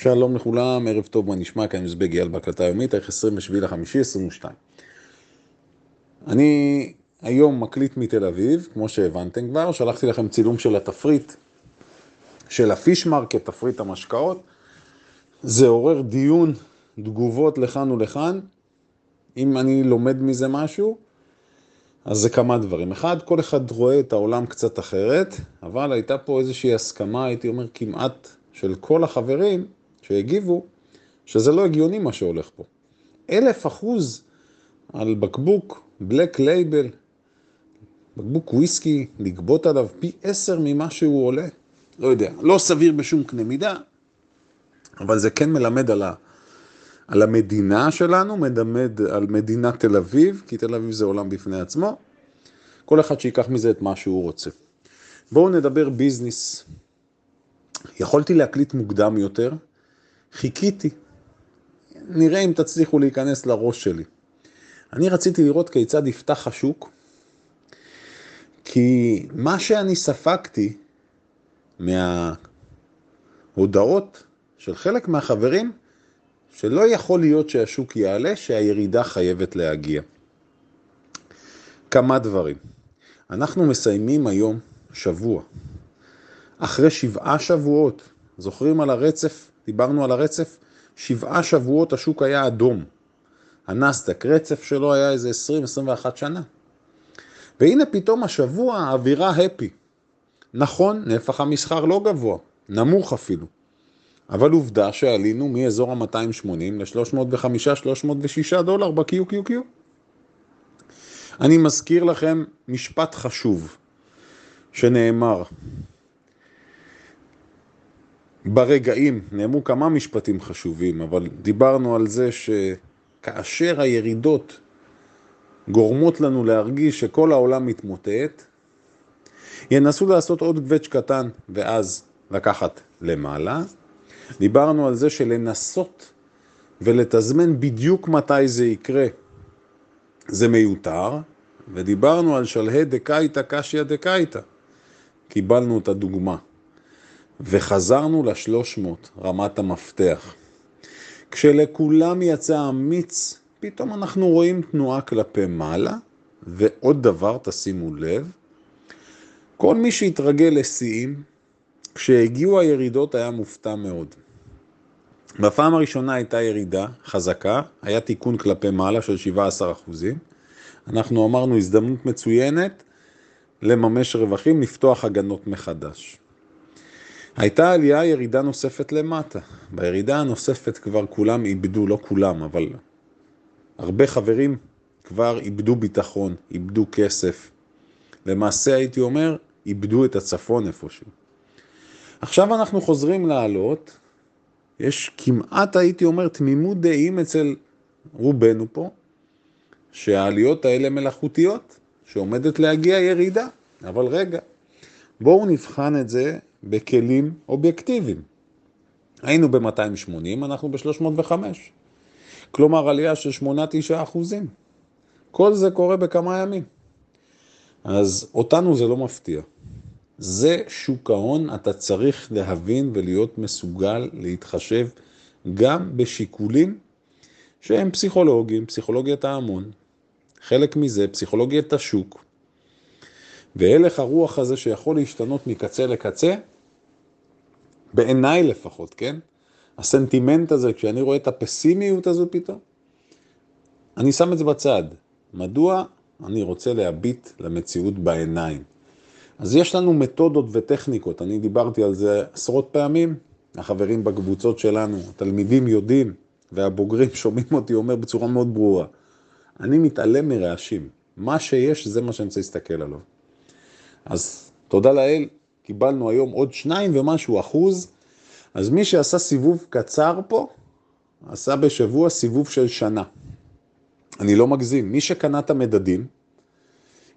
שלום לכולם, ערב טוב, מה נשמע? כאן מזבג אייל בהקלטה היומית, תאריך 27 לחמישי 22. אני היום מקליט מתל אביב, כמו שהבנתם כבר, שלחתי לכם צילום של התפריט של ה Fish Market, תפריט המשקאות. זה עורר דיון, תגובות לכאן ולכאן. אם אני לומד מזה משהו, אז זה כמה דברים. אחד, כל אחד רואה את העולם קצת אחרת, אבל הייתה פה איזושהי הסכמה, הייתי אומר כמעט של כל החברים, שהגיבו שזה לא הגיוני מה שהולך פה. אלף אחוז על בקבוק Black Label, בקבוק וויסקי, לגבות עליו פי עשר ממה שהוא עולה. לא יודע, לא סביר בשום קנה מידה, אבל זה כן מלמד על, ה, על המדינה שלנו, מלמד על מדינת תל אביב, כי תל אביב זה עולם בפני עצמו. כל אחד שיקח מזה את מה שהוא רוצה. בואו נדבר ביזנס. יכולתי להקליט מוקדם יותר, חיכיתי. נראה אם תצליחו להיכנס לראש שלי. אני רציתי לראות כיצד יפתח השוק, כי מה שאני ספגתי מההודעות של חלק מהחברים, שלא יכול להיות שהשוק יעלה, שהירידה חייבת להגיע. כמה דברים. אנחנו מסיימים היום שבוע. אחרי שבעה שבועות, זוכרים על הרצף דיברנו על הרצף, שבעה שבועות השוק היה אדום. הנסדק, רצף שלו היה איזה 20-21 שנה. והנה פתאום השבוע האווירה הפי. נכון, נפח המסחר לא גבוה, נמוך אפילו. אבל עובדה שעלינו מאזור ה-280 ל-305-306 דולר ב-QQQ. אני מזכיר לכם משפט חשוב שנאמר, ברגעים, נאמרו כמה משפטים חשובים, אבל דיברנו על זה שכאשר הירידות גורמות לנו להרגיש שכל העולם מתמוטט, ינסו לעשות עוד קווץ' קטן ואז לקחת למעלה. דיברנו על זה שלנסות ולתזמן בדיוק מתי זה יקרה, זה מיותר, ודיברנו על שלהי דקאיתא קשיא דקאיתא. קיבלנו את הדוגמה. וחזרנו לשלוש מאות, רמת המפתח. כשלכולם יצא אמיץ, פתאום אנחנו רואים תנועה כלפי מעלה, ועוד דבר, תשימו לב, כל מי שהתרגל לשיאים, כשהגיעו הירידות היה מופתע מאוד. בפעם הראשונה הייתה ירידה חזקה, היה תיקון כלפי מעלה של 17 אחוזים. אנחנו אמרנו הזדמנות מצוינת לממש רווחים, לפתוח הגנות מחדש. הייתה עלייה, ירידה נוספת למטה. בירידה הנוספת כבר כולם איבדו, לא כולם, אבל הרבה חברים כבר איבדו ביטחון, איבדו כסף. למעשה הייתי אומר, איבדו את הצפון איפשהו. עכשיו אנחנו חוזרים לעלות, יש כמעט הייתי אומר תמימות דעים אצל רובנו פה, שהעליות האלה מלאכותיות, שעומדת להגיע ירידה. אבל רגע, בואו נבחן את זה בכלים אובייקטיביים. היינו ב-280, אנחנו ב-305. כלומר עלייה של 8-9 אחוזים. כל זה קורה בכמה ימים. אז אותנו זה לא מפתיע. זה שוק ההון, אתה צריך להבין ולהיות מסוגל להתחשב גם בשיקולים שהם פסיכולוגיים, פסיכולוגיית ההמון, חלק מזה פסיכולוגיית השוק, והלך הרוח הזה שיכול להשתנות מקצה לקצה, בעיניי לפחות, כן? הסנטימנט הזה, כשאני רואה את הפסימיות הזו פתאום, אני שם את זה בצד. מדוע? אני רוצה להביט למציאות בעיניים. אז יש לנו מתודות וטכניקות, אני דיברתי על זה עשרות פעמים, החברים בקבוצות שלנו, התלמידים יודעים, והבוגרים שומעים אותי אומר בצורה מאוד ברורה, אני מתעלם מרעשים, מה שיש זה מה שאני רוצה להסתכל עליו. אז תודה לאל, קיבלנו היום עוד שניים ומשהו אחוז, אז מי שעשה סיבוב קצר פה, עשה בשבוע סיבוב של שנה. אני לא מגזים, מי שקנה את המדדים,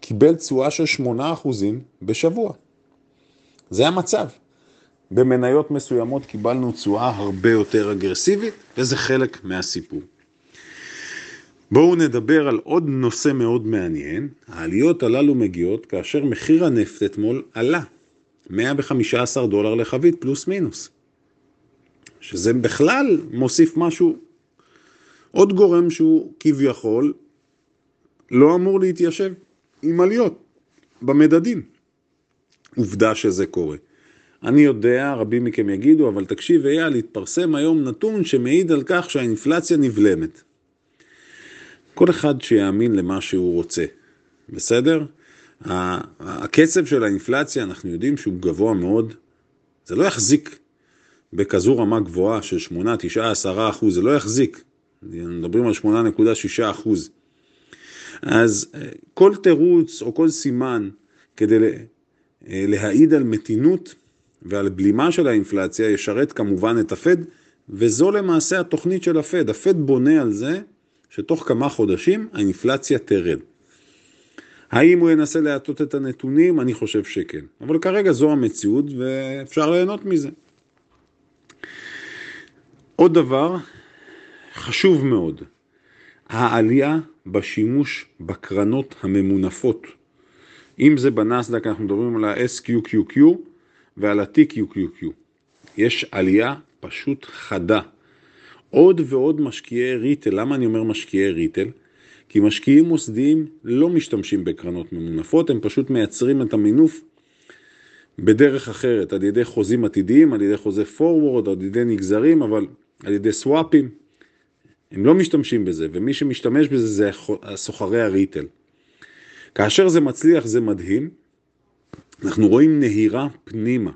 קיבל תשואה של 8 אחוזים בשבוע. זה המצב. במניות מסוימות קיבלנו תשואה הרבה יותר אגרסיבית, וזה חלק מהסיפור. בואו נדבר על עוד נושא מאוד מעניין. העליות הללו מגיעות כאשר מחיר הנפט אתמול עלה 115 דולר לחבית פלוס מינוס. שזה בכלל מוסיף משהו, עוד גורם שהוא כביכול לא אמור להתיישב עם עליות במדדים. עובדה שזה קורה. אני יודע, רבים מכם יגידו, אבל תקשיב אייל, התפרסם היום נתון שמעיד על כך שהאינפלציה נבלמת. כל אחד שיאמין למה שהוא רוצה, בסדר? הקצב של האינפלציה, אנחנו יודעים שהוא גבוה מאוד. זה לא יחזיק בכזו רמה גבוהה של 8, 9, 10 אחוז, זה לא יחזיק. מדברים על 8.6 אחוז. אז אה, כל תירוץ או כל סימן כדי אה, להעיד על מתינות ועל בלימה של האינפלציה ישרת כמובן את הפד, וזו למעשה התוכנית של הפד. הפד בונה על זה שתוך כמה חודשים האינפלציה תרד. האם הוא ינסה להטות את הנתונים? אני חושב שכן. אבל כרגע זו המציאות ואפשר ליהנות מזה. עוד דבר חשוב מאוד, העלייה בשימוש בקרנות הממונפות. אם זה בנסדק, אנחנו מדברים על ה-SQQQ ועל ה-TQQQ. יש עלייה פשוט חדה. עוד ועוד משקיעי ריטל, למה אני אומר משקיעי ריטל? כי משקיעים מוסדיים לא משתמשים בקרנות ממונפות, הם פשוט מייצרים את המינוף בדרך אחרת, על ידי חוזים עתידיים, על ידי חוזי forward, על ידי נגזרים, אבל על ידי סוואפים. הם לא משתמשים בזה, ומי שמשתמש בזה זה סוחרי הריטל. כאשר זה מצליח זה מדהים, אנחנו רואים נהירה פנימה.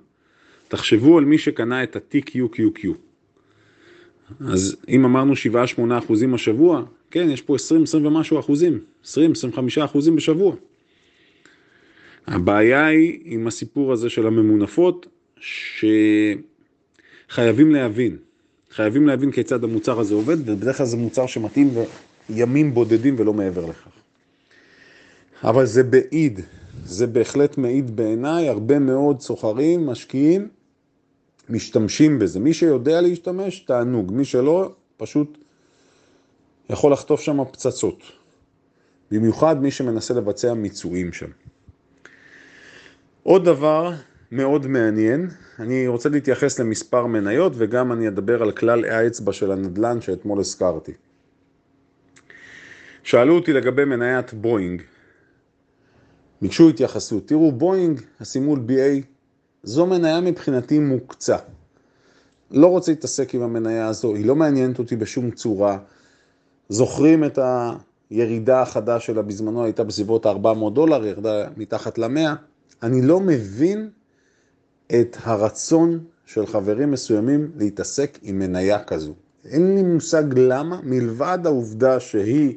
תחשבו על מי שקנה את ה-TQQQ. אז אם אמרנו 7-8 אחוזים השבוע, כן, יש פה 20-20 ומשהו אחוזים, 20-25 אחוזים בשבוע. הבעיה היא עם הסיפור הזה של הממונפות, שחייבים להבין. חייבים להבין כיצד המוצר הזה עובד, ובדרך כלל זה מוצר שמתאים לימים בודדים ולא מעבר לכך. אבל זה בעיד, זה בהחלט מעיד בעיניי, הרבה מאוד סוחרים, משקיעים, משתמשים בזה. מי שיודע להשתמש, תענוג, מי שלא, פשוט יכול לחטוף שם פצצות. במיוחד מי שמנסה לבצע מיצויים שם. עוד דבר מאוד מעניין, אני רוצה להתייחס למספר מניות וגם אני אדבר על כלל האצבע של הנדל"ן שאתמול הזכרתי. שאלו אותי לגבי מניית בואינג. ביקשו התייחסות. תראו, בואינג, הסימול BA, זו מניה מבחינתי מוקצה. לא רוצה להתעסק עם המניה הזו, היא לא מעניינת אותי בשום צורה. זוכרים את הירידה החדה שלה בזמנו, הייתה בסביבות 400 דולר, ירדה מתחת ל-100. אני לא מבין את הרצון של חברים מסוימים להתעסק עם מניה כזו. אין לי מושג למה, מלבד העובדה שהיא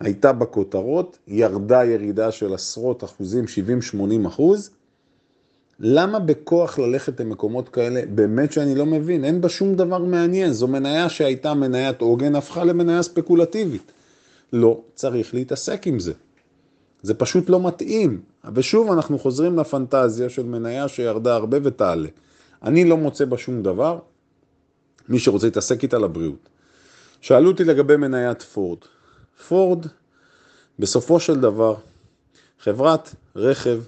הייתה בכותרות, ירדה ירידה של עשרות אחוזים, 70-80 אחוז. למה בכוח ללכת למקומות כאלה? באמת שאני לא מבין, אין בה שום דבר מעניין. זו מניה שהייתה מניית עוגן, הפכה למניה ספקולטיבית. לא צריך להתעסק עם זה. זה פשוט לא מתאים. ושוב אנחנו חוזרים לפנטזיה של מניה שירדה הרבה ותעלה. אני לא מוצא בה שום דבר, מי שרוצה להתעסק איתה לבריאות. שאלו אותי לגבי מניית פורד. פורד, בסופו של דבר, חברת רכב,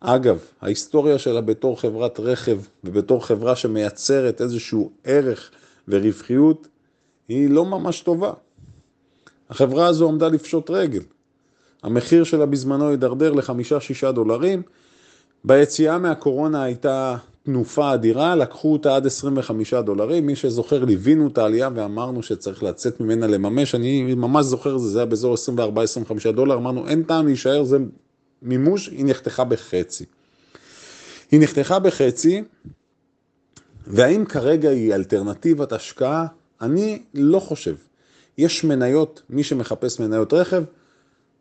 אגב, ההיסטוריה שלה בתור חברת רכב ובתור חברה שמייצרת איזשהו ערך ורווחיות, היא לא ממש טובה. החברה הזו עמדה לפשוט רגל. המחיר שלה בזמנו הידרדר לחמישה-שישה דולרים. ביציאה מהקורונה הייתה תנופה אדירה, לקחו אותה עד 25 דולרים. מי שזוכר, ליווינו את העלייה ואמרנו שצריך לצאת ממנה לממש. אני ממש זוכר, זה היה באזור 24-25 דולר, אמרנו אין טעם להישאר, זה מימוש, היא נחתכה בחצי. היא נחתכה בחצי, והאם כרגע היא אלטרנטיבת השקעה? אני לא חושב. יש מניות, מי שמחפש מניות רכב,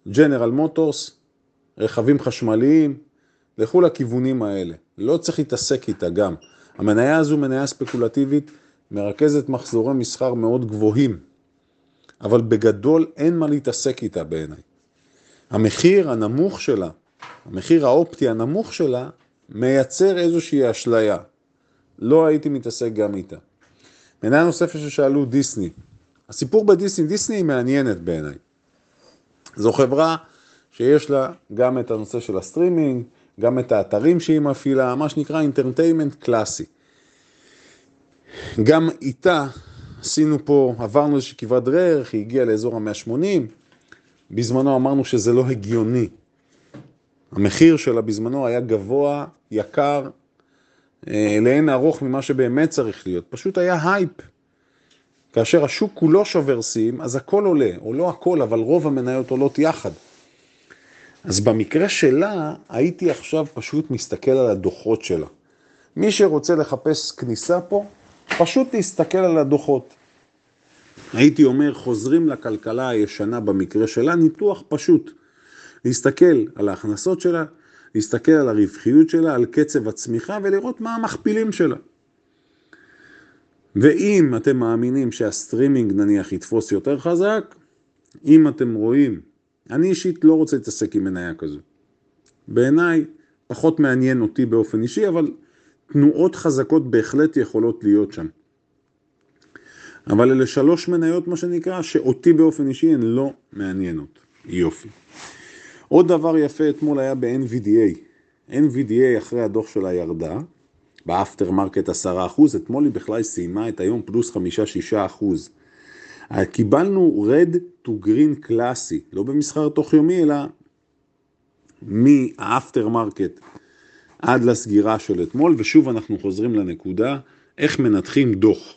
ג'נרל מוטורס, רכבים חשמליים, לכו לכיוונים האלה. לא צריך להתעסק איתה גם. המניה הזו מניה ספקולטיבית, מרכזת מחזורי מסחר מאוד גבוהים, אבל בגדול אין מה להתעסק איתה בעיניי. המחיר הנמוך שלה, המחיר האופטי הנמוך שלה, מייצר איזושהי אשליה. לא הייתי מתעסק גם איתה. מניה נוספת ששאלו דיסני. הסיפור בדיסני, דיסני היא מעניינת בעיניי. זו חברה שיש לה גם את הנושא של הסטרימינג, גם את האתרים שהיא מפעילה, מה שנקרא entertainment קלאסי. גם איתה עשינו פה, עברנו איזושהי כברת דרך, היא הגיעה לאזור ה-180, בזמנו אמרנו שזה לא הגיוני. המחיר שלה בזמנו היה גבוה, יקר, אה, לאין ערוך ממה שבאמת צריך להיות. פשוט היה הייפ. כאשר השוק כולו שובר שיאים, אז הכל עולה, או לא הכל, אבל רוב המניות עולות יחד. אז במקרה שלה, הייתי עכשיו פשוט מסתכל על הדוחות שלה. מי שרוצה לחפש כניסה פה, פשוט להסתכל על הדוחות. הייתי אומר, חוזרים לכלכלה הישנה במקרה שלה, ניתוח פשוט. להסתכל על ההכנסות שלה, להסתכל על הרווחיות שלה, על קצב הצמיחה ולראות מה המכפילים שלה. ואם אתם מאמינים שהסטרימינג נניח יתפוס יותר חזק, אם אתם רואים, אני אישית לא רוצה להתעסק עם מניה כזו. בעיניי פחות מעניין אותי באופן אישי, אבל תנועות חזקות בהחלט יכולות להיות שם. אבל אלה שלוש מניות, מה שנקרא, שאותי באופן אישי הן לא מעניינות. יופי. עוד דבר יפה אתמול היה ב-NVDA. NVDA אחרי הדוח שלה ירדה, ב after market 10%, אתמול היא בכלל סיימה את היום פלוס 5-6%. קיבלנו red to green קלאסי, לא במסחר תוך יומי, אלא מה after market עד לסגירה של אתמול, ושוב אנחנו חוזרים לנקודה, איך מנתחים דוח.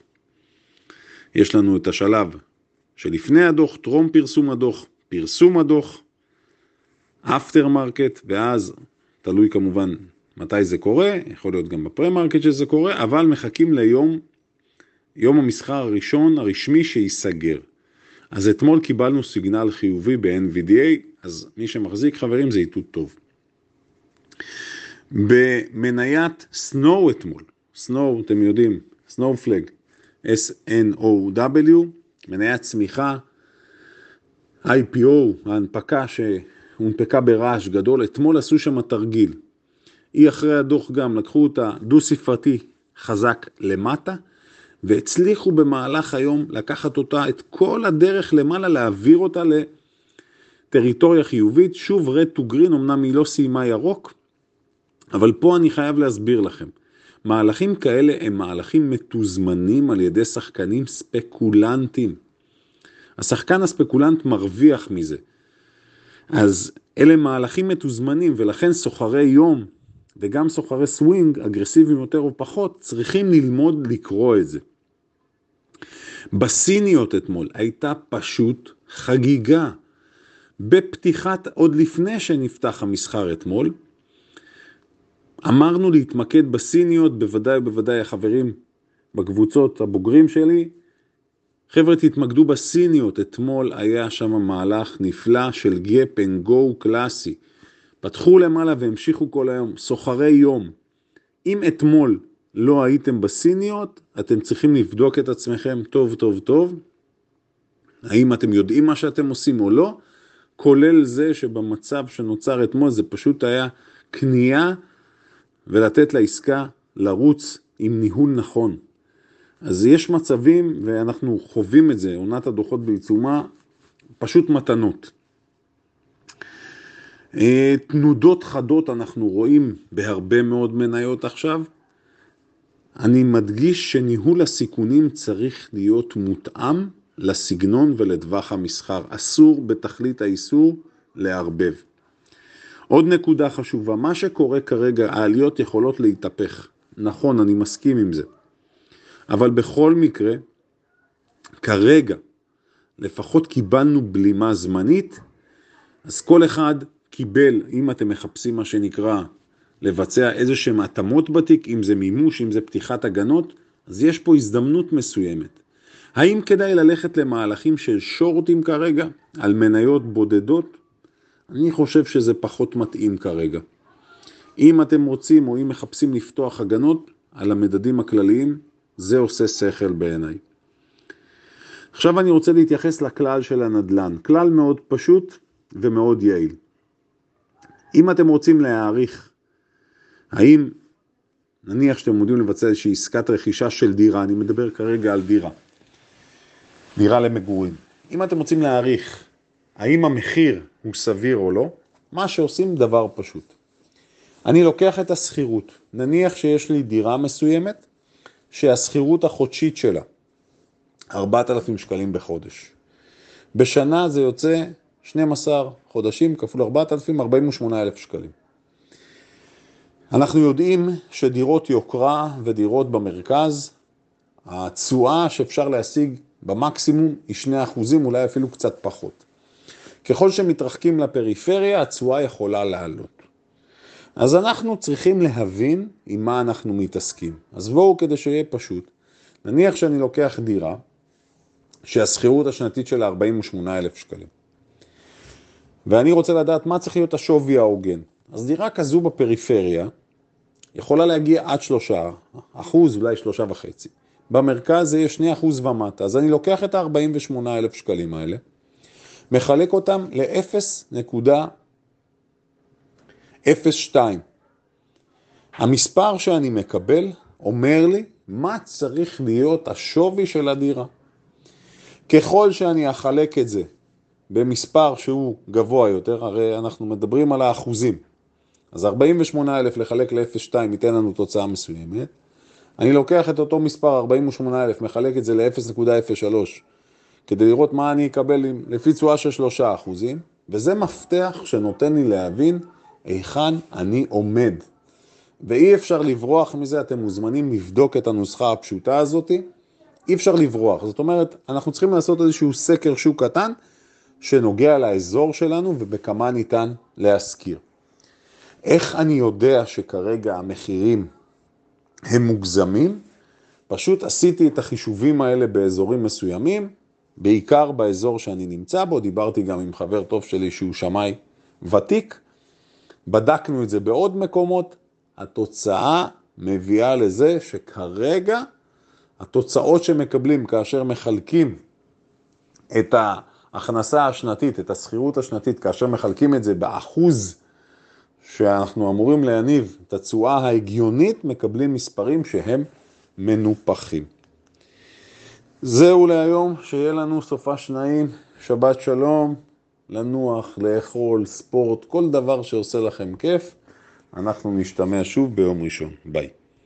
יש לנו את השלב שלפני הדוח, טרום פרסום הדוח, פרסום הדוח, after market, ואז תלוי כמובן מתי זה קורה, יכול להיות גם ב pre-market שזה קורה, אבל מחכים ליום, יום המסחר הראשון הרשמי שייסגר. אז אתמול קיבלנו סיגנל חיובי ב-NVDA, אז מי שמחזיק חברים זה איתות טוב. במניית Snow אתמול, Snow אתם יודעים, Snowflake, S-N-O-W, מניית צמיחה, IPO, ההנפקה שהונפקה ברעש גדול, אתמול עשו שם תרגיל. היא אחרי הדוח גם לקחו אותה דו ספרתי חזק למטה, והצליחו במהלך היום לקחת אותה את כל הדרך למעלה, להעביר אותה לטריטוריה חיובית. שוב רד טו גרין, אמנם היא לא סיימה ירוק, אבל פה אני חייב להסביר לכם. מהלכים כאלה הם מהלכים מתוזמנים על ידי שחקנים ספקולנטים. השחקן הספקולנט מרוויח מזה. אז אלה מהלכים מתוזמנים ולכן סוחרי יום וגם סוחרי סווינג, אגרסיביים יותר או פחות, צריכים ללמוד לקרוא את זה. בסיניות אתמול הייתה פשוט חגיגה. בפתיחת, עוד לפני שנפתח המסחר אתמול, אמרנו להתמקד בסיניות, בוודאי ובוודאי החברים בקבוצות הבוגרים שלי. חבר'ה, תתמקדו בסיניות, אתמול היה שם מהלך נפלא של gap and go קלאסי. פתחו למעלה והמשיכו כל היום, סוחרי יום. אם אתמול לא הייתם בסיניות, אתם צריכים לבדוק את עצמכם טוב טוב טוב, האם אתם יודעים מה שאתם עושים או לא, כולל זה שבמצב שנוצר אתמול זה פשוט היה קנייה ולתת לעסקה לרוץ עם ניהול נכון. אז יש מצבים, ואנחנו חווים את זה, עונת הדוחות בעיצומה, פשוט מתנות. אה, תנודות חדות אנחנו רואים בהרבה מאוד מניות עכשיו. אני מדגיש שניהול הסיכונים צריך להיות מותאם לסגנון ולטווח המסחר. אסור בתכלית האיסור לערבב. עוד נקודה חשובה, מה שקורה כרגע, העליות יכולות להתהפך. נכון, אני מסכים עם זה. אבל בכל מקרה, כרגע, לפחות קיבלנו בלימה זמנית, אז כל אחד קיבל, אם אתם מחפשים מה שנקרא, לבצע איזה שהם התאמות בתיק, אם זה מימוש, אם זה פתיחת הגנות, אז יש פה הזדמנות מסוימת. האם כדאי ללכת למהלכים של שורטים כרגע, על מניות בודדות? אני חושב שזה פחות מתאים כרגע. אם אתם רוצים או אם מחפשים לפתוח הגנות על המדדים הכלליים, זה עושה שכל בעיניי. עכשיו אני רוצה להתייחס לכלל של הנדל"ן. כלל מאוד פשוט ומאוד יעיל. אם אתם רוצים להעריך, האם נניח שאתם עומדים לבצע איזושהי עסקת רכישה של דירה, אני מדבר כרגע על דירה, דירה למגורים. אם אתם רוצים להעריך האם המחיר הוא סביר או לא, מה שעושים דבר פשוט. אני לוקח את השכירות, נניח שיש לי דירה מסוימת שהשכירות החודשית שלה 4,000 שקלים בחודש. בשנה זה יוצא 12 חודשים כפול 4,000, 48,000 שקלים. אנחנו יודעים שדירות יוקרה ודירות במרכז, התשואה שאפשר להשיג במקסימום היא 2%, אולי אפילו קצת פחות. ככל שמתרחקים לפריפריה, התשואה יכולה לעלות. אז אנחנו צריכים להבין עם מה אנחנו מתעסקים. אז בואו כדי שיהיה פשוט. נניח שאני לוקח דירה שהשכירות השנתית שלה 48,000 שקלים. ואני רוצה לדעת מה צריך להיות השווי ההוגן. אז דירה כזו בפריפריה יכולה להגיע עד שלושה אחוז, אולי שלושה וחצי. במרכז זה יהיה שני אחוז ומטה. אז אני לוקח את ה-48,000 שקלים האלה, מחלק אותם ל-0.02. המספר שאני מקבל אומר לי מה צריך להיות השווי של הדירה. ככל שאני אחלק את זה במספר שהוא גבוה יותר, הרי אנחנו מדברים על האחוזים, אז 48,000 לחלק ל-0.2 ייתן לנו תוצאה מסוימת. אני לוקח את אותו מספר 48,000, מחלק את זה ל-0.03, כדי לראות מה אני אקבל לפי תשואה של 3 אחוזים, וזה מפתח שנותן לי להבין היכן אני עומד. ואי אפשר לברוח מזה, אתם מוזמנים לבדוק את הנוסחה הפשוטה הזאתי. אי אפשר לברוח. זאת אומרת, אנחנו צריכים לעשות איזשהו סקר שוק קטן שנוגע לאזור שלנו ובכמה ניתן להשכיר. איך אני יודע שכרגע המחירים הם מוגזמים? פשוט עשיתי את החישובים האלה באזורים מסוימים, בעיקר באזור שאני נמצא בו, דיברתי גם עם חבר טוב שלי שהוא שמאי ותיק, בדקנו את זה בעוד מקומות, התוצאה מביאה לזה שכרגע התוצאות שמקבלים כאשר מחלקים את ההכנסה השנתית, את השכירות השנתית, כאשר מחלקים את זה באחוז שאנחנו אמורים להניב את התשואה ההגיונית, מקבלים מספרים שהם מנופחים. זהו להיום, שיהיה לנו סופה שניים, שבת שלום, לנוח, לאכול, ספורט, כל דבר שעושה לכם כיף. אנחנו נשתמע שוב ביום ראשון. ביי.